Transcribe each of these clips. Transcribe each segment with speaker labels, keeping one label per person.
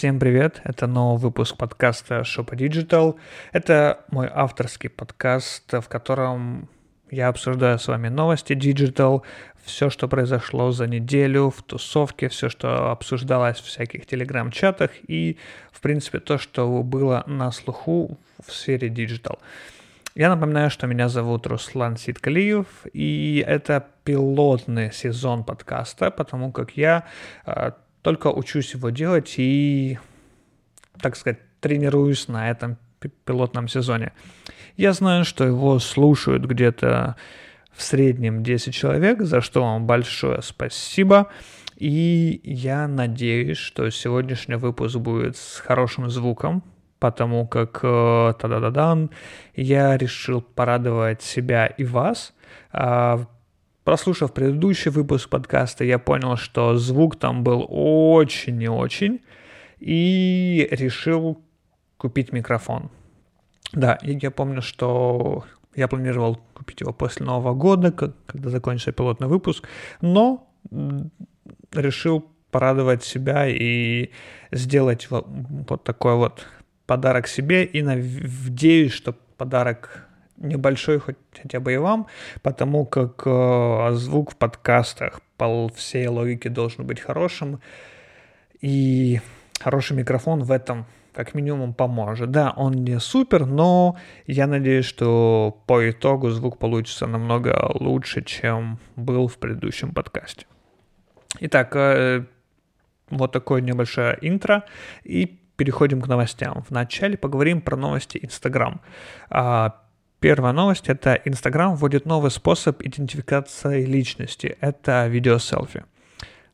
Speaker 1: Всем привет, это новый выпуск подкаста Shoppa Digital. Это мой авторский подкаст, в котором я обсуждаю с вами новости Digital, все, что произошло за неделю в тусовке, все, что обсуждалось в всяких телеграм-чатах и, в принципе, то, что было на слуху в сфере Digital. Я напоминаю, что меня зовут Руслан Ситкалиев, и это пилотный сезон подкаста, потому как я э, только учусь его делать и, так сказать, тренируюсь на этом пилотном сезоне. Я знаю, что его слушают где-то в среднем 10 человек, за что вам большое спасибо. И я надеюсь, что сегодняшний выпуск будет с хорошим звуком, потому как э, та-да-да-дан, я решил порадовать себя и вас. Э, прослушав предыдущий выпуск подкаста, я понял, что звук там был очень и очень, и решил купить микрофон. Да, и я помню, что я планировал купить его после Нового года, когда закончится пилотный выпуск, но решил порадовать себя и сделать вот, вот такой вот подарок себе и надеюсь, что подарок небольшой хоть хотя бы и вам, потому как э, звук в подкастах по всей логике должен быть хорошим, и хороший микрофон в этом как минимум поможет. Да, он не супер, но я надеюсь, что по итогу звук получится намного лучше, чем был в предыдущем подкасте. Итак, э, вот такое небольшое интро. И переходим к новостям. Вначале поговорим про новости Instagram. Первая новость – это Instagram вводит новый способ идентификации личности. Это видеоселфи.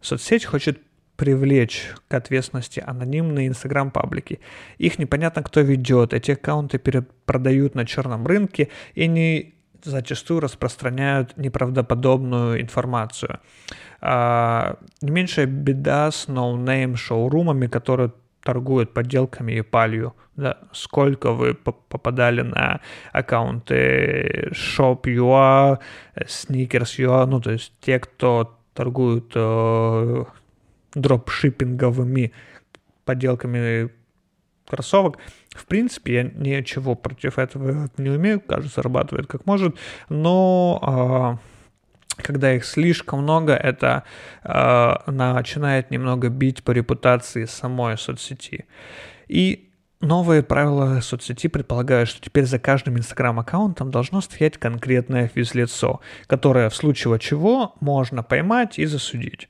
Speaker 1: Соцсеть хочет привлечь к ответственности анонимные инстаграм-паблики. Их непонятно кто ведет, эти аккаунты перепродают на черном рынке и они зачастую распространяют неправдоподобную информацию. А, не меньшая беда с no-name шоурумами, которые торгуют подделками и палью. Да, сколько вы попадали на аккаунты Shop.ua, Sneakers.ua, ну то есть те, кто торгуют э, дропшиппинговыми подделками кроссовок. В принципе, я ничего против этого не умею, кажется, зарабатывает как может, но э, когда их слишком много, это э, начинает немного бить по репутации самой соцсети. И новые правила соцсети предполагают, что теперь за каждым инстаграм-аккаунтом должно стоять конкретное физлицо, которое в случае чего можно поймать и засудить.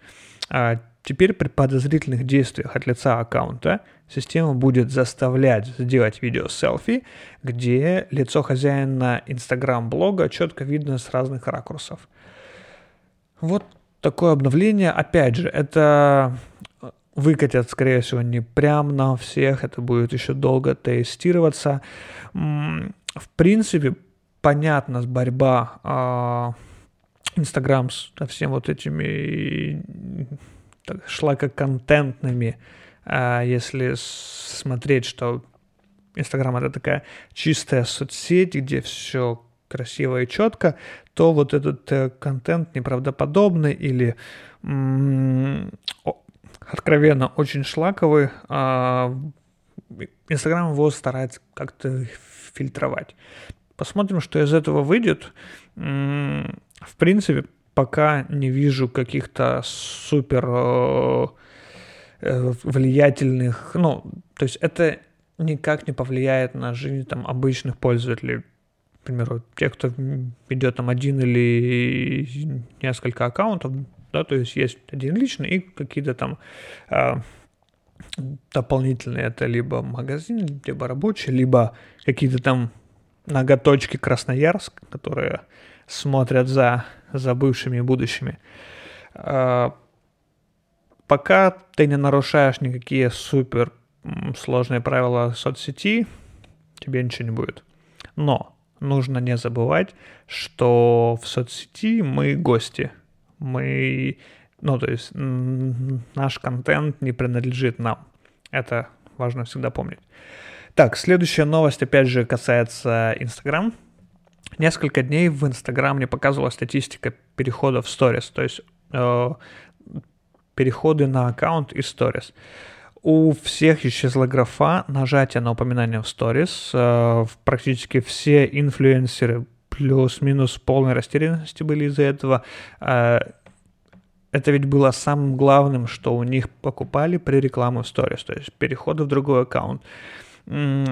Speaker 1: А теперь при подозрительных действиях от лица аккаунта система будет заставлять сделать видео селфи, где лицо хозяина инстаграм-блога четко видно с разных ракурсов. Вот такое обновление. Опять же, это выкатят, скорее всего, не прям на всех, это будет еще долго тестироваться. В принципе, понятна борьба Инстаграм со всем вот этими шлакоконтентными, а если смотреть, что Инстаграм это такая чистая соцсеть, где все красиво и четко, то вот этот э, контент неправдоподобный или м- откровенно очень шлаковый, а Инстаграм его старается как-то фильтровать. Посмотрим, что из этого выйдет. В принципе, пока не вижу каких-то супер э, э, влиятельных, ну, то есть это никак не повлияет на жизнь там обычных пользователей примеру, те, кто ведет там один или несколько аккаунтов, да, то есть есть один личный и какие-то там э, дополнительные, это либо магазин, либо рабочий, либо какие-то там ноготочки Красноярск, которые смотрят за, за бывшими и будущими. Э, пока ты не нарушаешь никакие супер сложные правила соцсети, тебе ничего не будет. Но нужно не забывать, что в соцсети мы гости. Мы, ну, то есть наш контент не принадлежит нам. Это важно всегда помнить. Так, следующая новость, опять же, касается Инстаграм. Несколько дней в Инстаграм мне показывала статистика переходов в сторис, то есть э, переходы на аккаунт и сторис. У всех исчезла графа нажатия на упоминание в сторис. Э, практически все инфлюенсеры плюс-минус полной растерянности были из-за этого. Э, это ведь было самым главным, что у них покупали при рекламе в сторис, то есть переходы в другой аккаунт.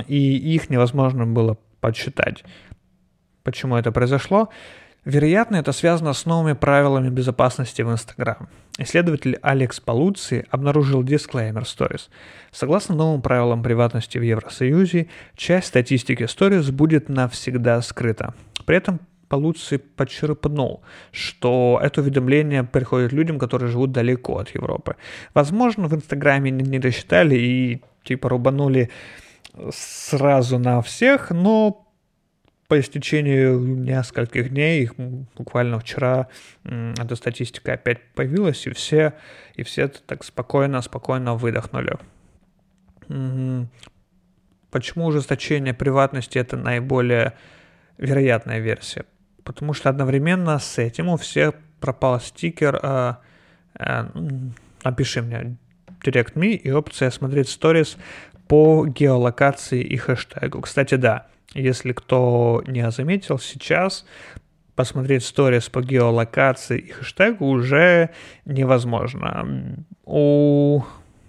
Speaker 1: И их невозможно было подсчитать. Почему это произошло? Вероятно, это связано с новыми правилами безопасности в Instagram. Исследователь Алекс Полуци обнаружил дисклеймер Stories. Согласно новым правилам приватности в Евросоюзе, часть статистики Stories будет навсегда скрыта. При этом Полуци подчерпнул, что это уведомление приходит людям, которые живут далеко от Европы. Возможно, в Инстаграме не рассчитали и типа рубанули сразу на всех, но по истечению нескольких дней, их буквально вчера эта статистика опять появилась, и все, и все так спокойно, спокойно выдохнули. Почему ужесточение приватности это наиболее вероятная версия? Потому что одновременно с этим у всех пропал стикер э, э, «Напиши мне Direct Me» и опция «Смотреть сторис» по геолокации и хэштегу. Кстати, да, если кто не заметил, сейчас посмотреть сторис по геолокации и хэштегу уже невозможно. У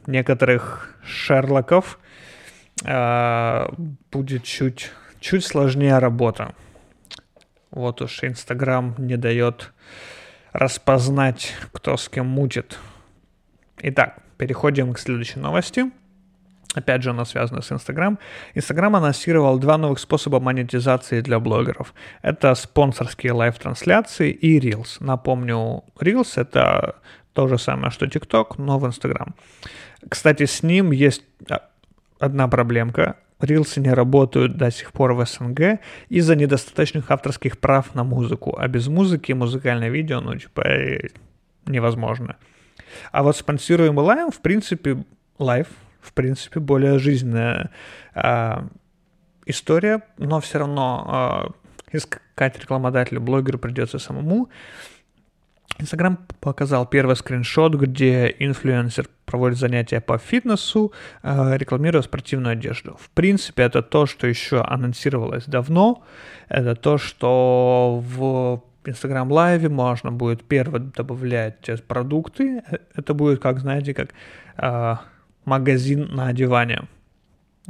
Speaker 1: некоторых шерлоков э, будет чуть, чуть сложнее работа. Вот уж Инстаграм не дает распознать, кто с кем мутит. Итак, переходим к следующей новости. Опять же, она связана с Instagram. Instagram анонсировал два новых способа монетизации для блогеров. Это спонсорские live-трансляции и Reels. Напомню, Reels — это то же самое, что TikTok, но в Instagram. Кстати, с ним есть а, одна проблемка. Рилсы не работают до сих пор в СНГ из-за недостаточных авторских прав на музыку. А без музыки музыкальное видео, ну, типа, э, невозможно. А вот спонсируемый live, в принципе, live в принципе, более жизненная э, история, но все равно э, искать рекламодателя блогеру придется самому. Инстаграм показал первый скриншот, где инфлюенсер проводит занятия по фитнесу, э, рекламируя спортивную одежду. В принципе, это то, что еще анонсировалось давно. Это то, что в Instagram Live можно будет первое добавлять продукты. Э, это будет, как, знаете, как магазин на диване.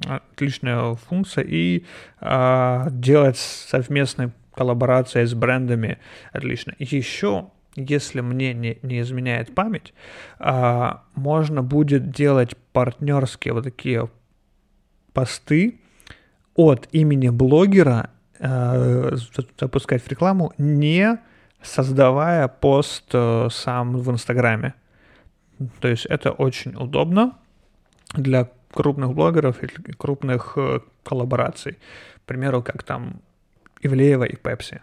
Speaker 1: Отличная функция. И э, делать совместные коллаборации с брендами отлично. Еще, если мне не, не изменяет память, э, можно будет делать партнерские вот такие посты от имени блогера, э, запускать в рекламу, не создавая пост э, сам в Инстаграме. То есть это очень удобно для крупных блогеров или крупных э, коллабораций. К примеру, как там Ивлеева и Пепси.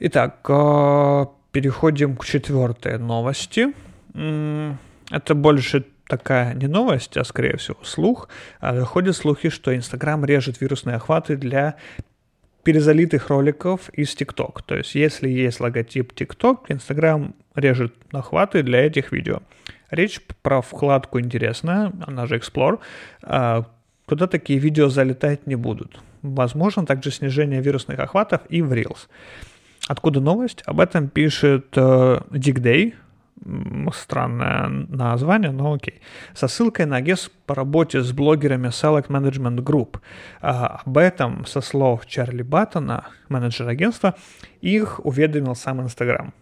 Speaker 1: Итак, э, переходим к четвертой новости. Это больше такая не новость, а скорее всего слух. А ходят слухи, что Инстаграм режет вирусные охваты для перезалитых роликов из TikTok. То есть, если есть логотип TikTok, Instagram режет охваты для этих видео. Речь про вкладку интересная, она же Explore, а, куда такие видео залетать не будут. Возможно также снижение вирусных охватов и в Reels. Откуда новость? Об этом пишет э, Dick Day, странное название, но окей, со ссылкой на агентство по работе с блогерами Select Management Group. А, об этом, со слов Чарли Баттона, менеджера агентства, их уведомил сам Инстаграм.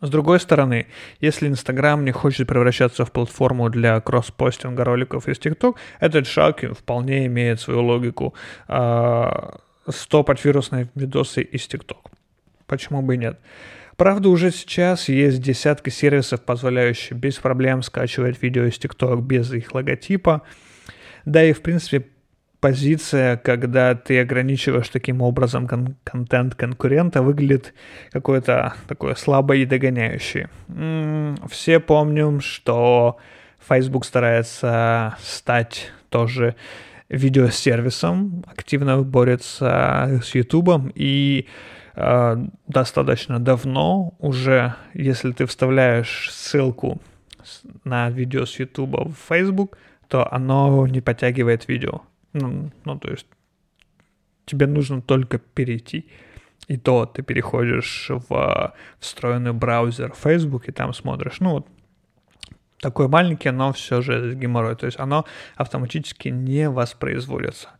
Speaker 1: С другой стороны, если Инстаграм не хочет превращаться в платформу для кросс-постинга роликов из ТикТок, этот шаг вполне имеет свою логику. А, стопать вирусные видосы из ТикТок. Почему бы и нет? Правда, уже сейчас есть десятки сервисов, позволяющих без проблем скачивать видео из TikTok без их логотипа. Да и, в принципе, позиция, когда ты ограничиваешь таким образом кон- контент конкурента, выглядит какой-то такой слабой и догоняющий. М-м, все помним, что Facebook старается стать тоже видеосервисом, активно борется с YouTube, и э, достаточно давно уже, если ты вставляешь ссылку на видео с YouTube в Facebook, то оно не подтягивает видео. Ну, ну то есть тебе нужно только перейти. И то ты переходишь в встроенный браузер Facebook и там смотришь. Ну, вот такой маленький, но все же геморрой. То есть оно автоматически не воспроизводится.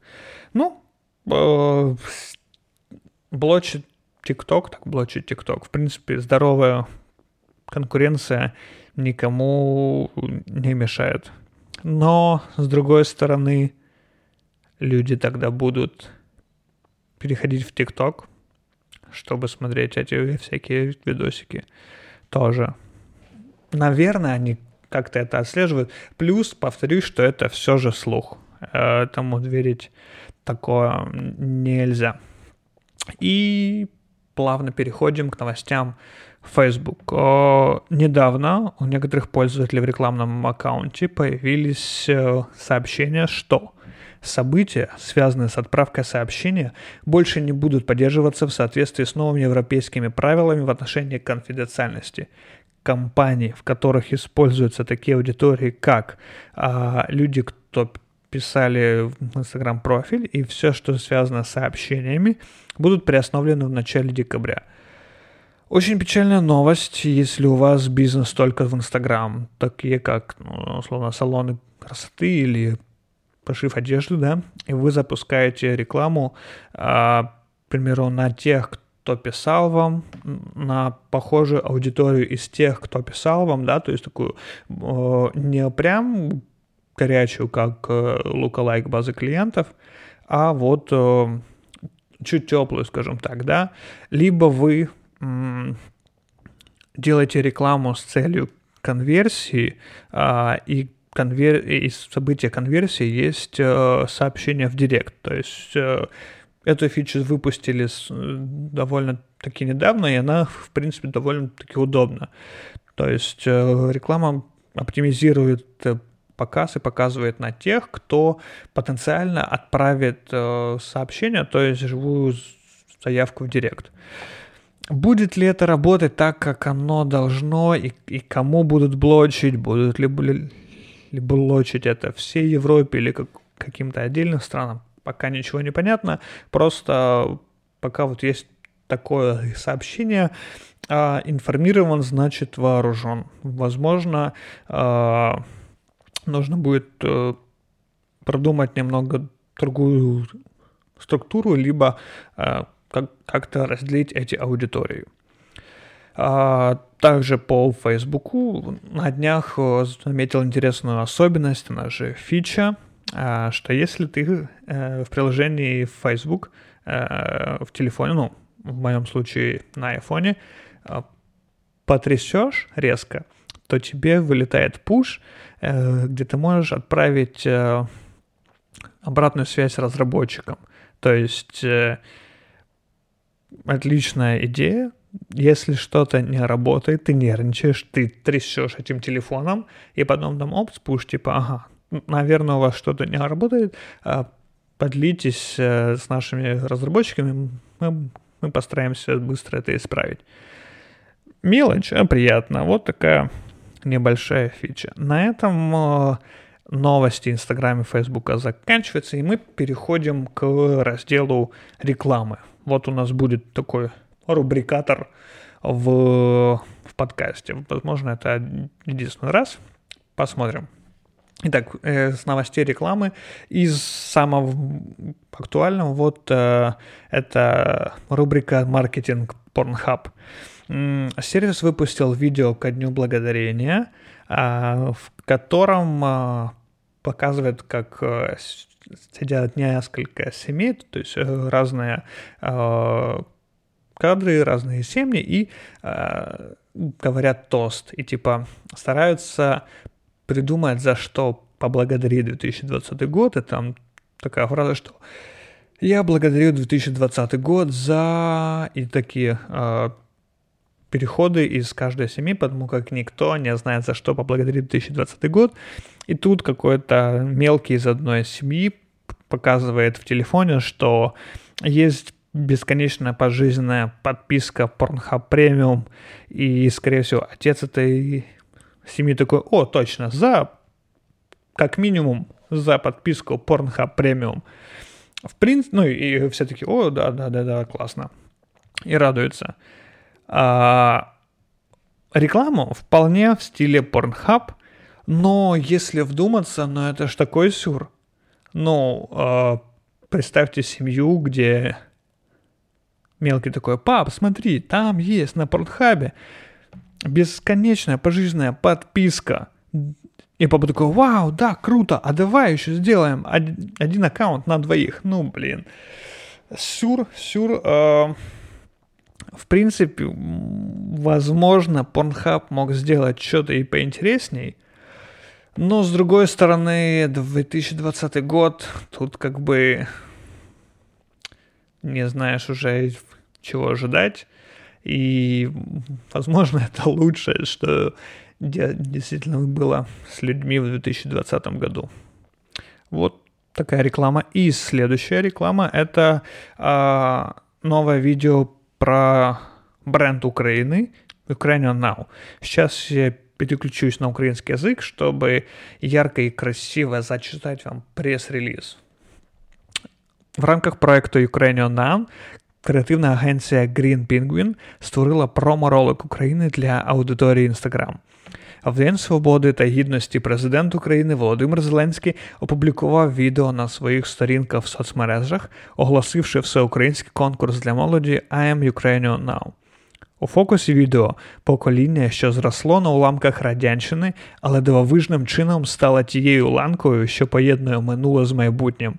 Speaker 1: Ну, э, блочит TikTok, так блочит TikTok. В принципе, здоровая конкуренция никому не мешает. Но, с другой стороны, люди тогда будут переходить в ТикТок, чтобы смотреть эти всякие видосики тоже. Наверное, они как-то это отслеживают. Плюс, повторюсь, что это все же слух. Этому верить такое нельзя. И плавно переходим к новостям Facebook. Недавно у некоторых пользователей в рекламном аккаунте появились э, сообщения, что события, связанные с отправкой сообщения, больше не будут поддерживаться в соответствии с новыми европейскими правилами в отношении конфиденциальности компаний, в которых используются такие аудитории, как а, люди, кто писали в Instagram профиль, и все, что связано с сообщениями, будут приостановлены в начале декабря. Очень печальная новость, если у вас бизнес только в Instagram, такие как, ну, условно, салоны красоты или пошив одежды, да, и вы запускаете рекламу, а, к примеру, на тех, кто писал вам, на похожую аудиторию из тех, кто писал вам, да, то есть такую не прям горячую, как э, лукалайк базы клиентов, а вот э, чуть теплую, скажем так, да, либо вы делаете рекламу с целью конверсии, а, и конвер... из события конверсии есть э, сообщение в директ. То есть э, эту фичу выпустили с, э, довольно-таки недавно, и она, в принципе, довольно-таки удобна. То есть э, реклама оптимизирует э, показ и показывает на тех, кто потенциально отправит э, сообщение, то есть живую заявку в директ. Будет ли это работать так, как оно должно, и, и кому будут блочить, будут ли ли блочить это всей Европе или как, каким-то отдельным странам, пока ничего не понятно. Просто пока вот есть такое сообщение, а, информирован значит вооружен. Возможно, а, нужно будет а, продумать немного другую структуру, либо как- как-то разделить эти аудитории. А, также по Фейсбуку на днях э, заметил интересную особенность, она же фича, а, что если ты э, в приложении Facebook э, в телефоне, ну, в моем случае на айфоне, потрясешь резко, то тебе вылетает пуш, где ты можешь отправить обратную связь разработчикам. То есть отличная идея, если что-то не работает, ты нервничаешь, ты трясешь этим телефоном, и потом там оп, спуш, типа, ага, наверное, у вас что-то не работает, а, подлитесь э, с нашими разработчиками, мы, мы постараемся быстро это исправить. Мелочь, а приятно. Вот такая небольшая фича. На этом э, новости Инстаграма и Фейсбука заканчиваются, и мы переходим к разделу рекламы. Вот у нас будет такой рубрикатор в, в подкасте. Возможно, это единственный раз. Посмотрим. Итак, э, с новостей рекламы. Из самого актуального вот э, это рубрика «Маркетинг Pornhub». Сервис выпустил видео ко Дню Благодарения, э, в котором э, показывает, как э, сидят несколько семей, то есть э, разные э, кадры, разные семьи и э, говорят тост. И типа стараются придумать, за что поблагодарить 2020 год. И там такая фраза, что я благодарю 2020 год за... И такие э, переходы из каждой семьи, потому как никто не знает, за что поблагодарить 2020 год. И тут какой-то мелкий из одной семьи показывает в телефоне, что есть бесконечная пожизненная подписка Pornhub Premium, и, скорее всего, отец этой семьи такой, о, точно, за как минимум за подписку Pornhub Premium. В принципе, ну и все таки о, да, да, да, да, классно. И радуются. А, рекламу вполне в стиле Pornhub, но если вдуматься, ну это ж такой сюр. Ну, а, представьте семью, где мелкий такой, пап, смотри, там есть на Портхабе бесконечная пожизненная подписка. И папа такой, вау, да, круто, а давай еще сделаем один, один аккаунт на двоих. Ну, блин. Сюр, сюр. Э, в принципе, возможно, Pornhub мог сделать что-то и поинтересней. Но, с другой стороны, 2020 год, тут как бы не знаешь уже, чего ожидать. И, возможно, это лучшее, что действительно было с людьми в 2020 году. Вот такая реклама. И следующая реклама — это э, новое видео про бренд Украины, Ukrainian Now. Сейчас я переключусь на украинский язык, чтобы ярко и красиво зачитать вам пресс-релиз. В рамках проекту Ukrainian Now креативна агенція Green Penguin створила промо-ролик України для аудиторії Instagram. В День свободи та гідності президент України Володимир Зеленський опублікував відео на своїх сторінках в соцмережах, оголосивши всеукраїнський конкурс для молоді I am Ukrainian Now. У фокусі відео покоління, що зросло на уламках радянщини, але дивовижним чином стало тією ланкою, що поєднує минуле з майбутнім.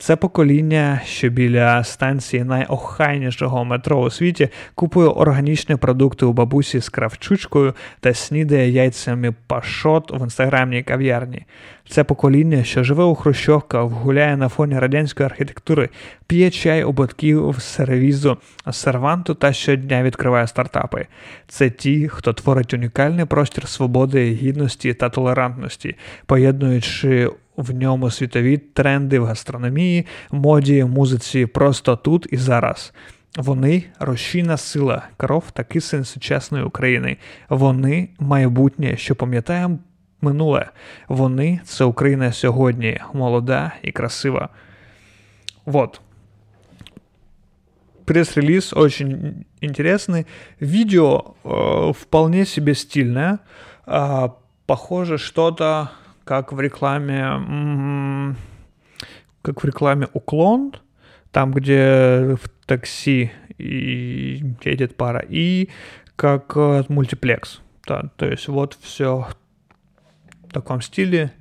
Speaker 1: Це покоління, що біля станції найохайнішого метро у світі купує органічні продукти у бабусі з кравчучкою та снідає яйцями пашот в інстаграмній кав'ярні. Це покоління, що живе у Хрущовках, гуляє на фоні радянської архітектури, п'є чай у батьків сервізу, серванту та щодня відкриває стартапи. Це ті, хто творить унікальний простір свободи, гідності та толерантності, поєднуючи в ньому світові тренди в гастрономії, моді, музиці просто тут і зараз. Вони рушійна сила, кров та кисень сучасної України. Вони майбутнє, що пам'ятає минуле. Вони це Україна сьогодні, молода і красива. Вот. Пресс-релиз очень интересный. Видео э, вполне себе стильное. Э, похоже что-то как в рекламе, как в рекламе «Уклон», там, где в такси и едет пара, и как мультиплекс. Да, то есть вот все в таком стиле,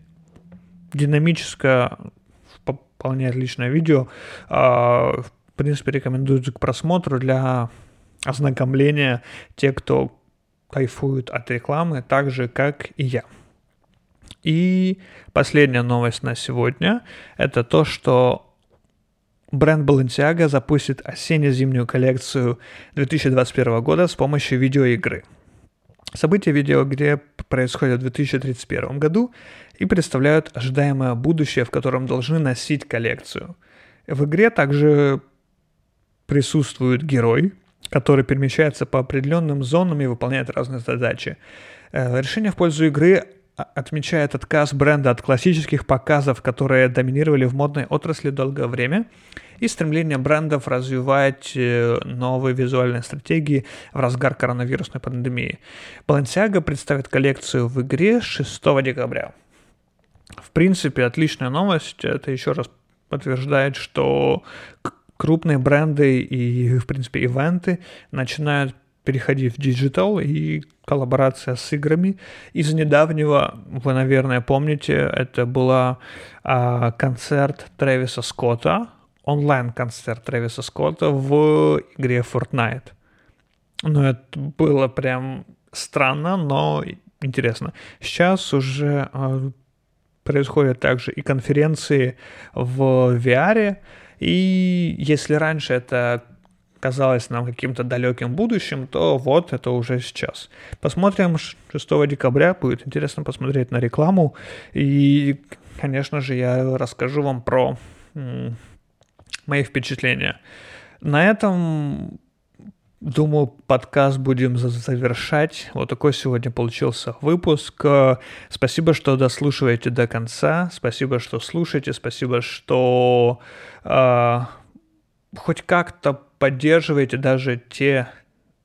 Speaker 1: динамическое, вполне отличное видео. А, в принципе, рекомендую к просмотру для ознакомления те, кто кайфуют от рекламы, так же, как и я. И последняя новость на сегодня – это то, что бренд Balenciaga запустит осенне-зимнюю коллекцию 2021 года с помощью видеоигры. События видеоигре происходят в 2031 году и представляют ожидаемое будущее, в котором должны носить коллекцию. В игре также присутствует герой, который перемещается по определенным зонам и выполняет разные задачи. Э, решение в пользу игры отмечает отказ бренда от классических показов, которые доминировали в модной отрасли долгое время, и стремление брендов развивать э, новые визуальные стратегии в разгар коронавирусной пандемии. Balenciaga представит коллекцию в игре 6 декабря. В принципе, отличная новость. Это еще раз подтверждает, что крупные бренды и, в принципе, ивенты начинают переходить в digital и коллаборация с играми. Из недавнего, вы, наверное, помните, это была а, концерт Трэвиса Скотта, онлайн-концерт Трэвиса Скотта в игре Fortnite. Ну, это было прям странно, но интересно. Сейчас уже а, происходят также и конференции в VR, и если раньше это казалось нам каким-то далеким будущим, то вот это уже сейчас. Посмотрим 6 декабря, будет интересно посмотреть на рекламу. И, конечно же, я расскажу вам про мои впечатления. На этом думаю, подкаст будем завершать. Вот такой сегодня получился выпуск. Спасибо, что дослушиваете до конца. Спасибо, что слушаете. Спасибо, что э, хоть как-то поддерживаете даже те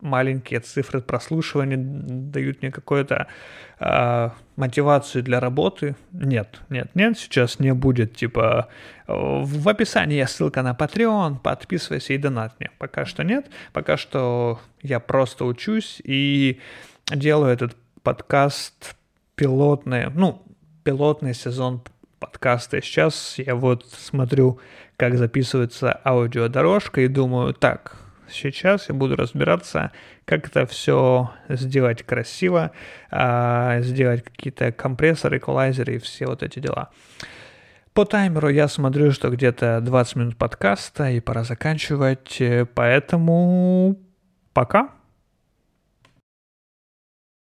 Speaker 1: маленькие цифры прослушивания дают мне какую-то э, мотивацию для работы. Нет, нет, нет, сейчас не будет, типа, в описании есть ссылка на Patreon, подписывайся и донат мне. Пока что нет, пока что я просто учусь и делаю этот подкаст пилотный, ну, пилотный сезон подкаста. Сейчас я вот смотрю, как записывается аудиодорожка и думаю, так, Сейчас я буду разбираться, как это все сделать красиво, а, сделать какие-то компрессоры, эквалайзеры и все вот эти дела. По таймеру я смотрю, что где-то 20 минут подкаста и пора заканчивать, поэтому пока.